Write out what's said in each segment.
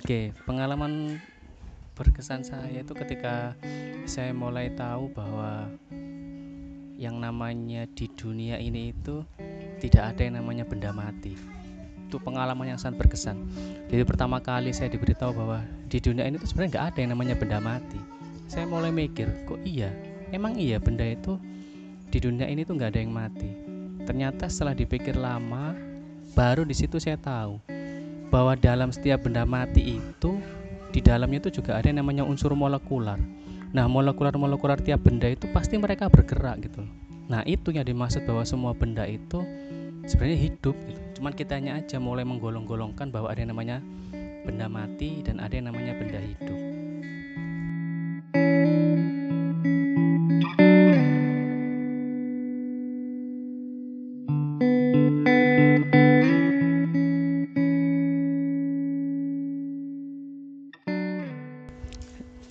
Oke, pengalaman berkesan saya itu ketika saya mulai tahu bahwa yang namanya di dunia ini itu tidak ada yang namanya benda mati. Itu pengalaman yang sangat berkesan. Jadi pertama kali saya diberitahu bahwa di dunia ini tuh sebenarnya nggak ada yang namanya benda mati. Saya mulai mikir, kok iya? Emang iya benda itu di dunia ini tuh nggak ada yang mati. Ternyata setelah dipikir lama, baru di situ saya tahu bahwa dalam setiap benda mati itu di dalamnya itu juga ada yang namanya unsur molekular. Nah, molekular-molekular tiap benda itu pasti mereka bergerak gitu. Nah, itu yang dimaksud bahwa semua benda itu sebenarnya hidup gitu. Cuman kitanya aja mulai menggolong-golongkan bahwa ada yang namanya benda mati dan ada yang namanya benda hidup.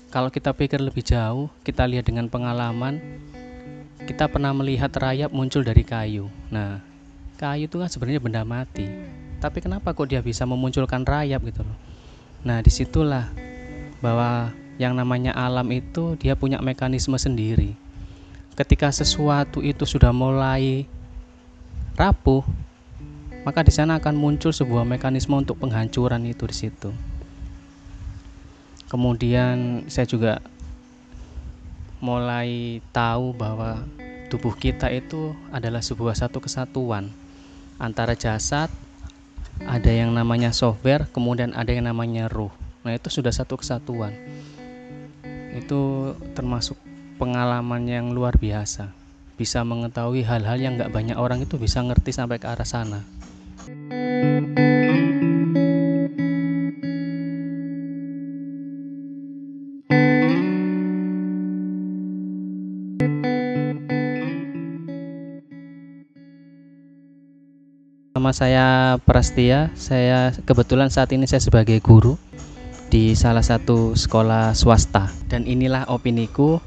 Kalau kita pikir lebih jauh, kita lihat dengan pengalaman, kita pernah melihat rayap muncul dari kayu. Nah, kayu itu kan sebenarnya benda mati. Tapi kenapa kok dia bisa memunculkan rayap gitu loh? Nah, di situlah bahwa yang namanya alam itu dia punya mekanisme sendiri. Ketika sesuatu itu sudah mulai rapuh, maka di sana akan muncul sebuah mekanisme untuk penghancuran itu di situ kemudian saya juga mulai tahu bahwa tubuh kita itu adalah sebuah satu kesatuan. Antara jasad ada yang namanya software kemudian ada yang namanya ruh. Nah itu sudah satu kesatuan. Itu termasuk pengalaman yang luar biasa. Bisa mengetahui hal-hal yang nggak banyak orang itu bisa ngerti sampai ke arah sana. Nama saya Prastia. Saya kebetulan saat ini saya sebagai guru di salah satu sekolah swasta. Dan inilah opiniku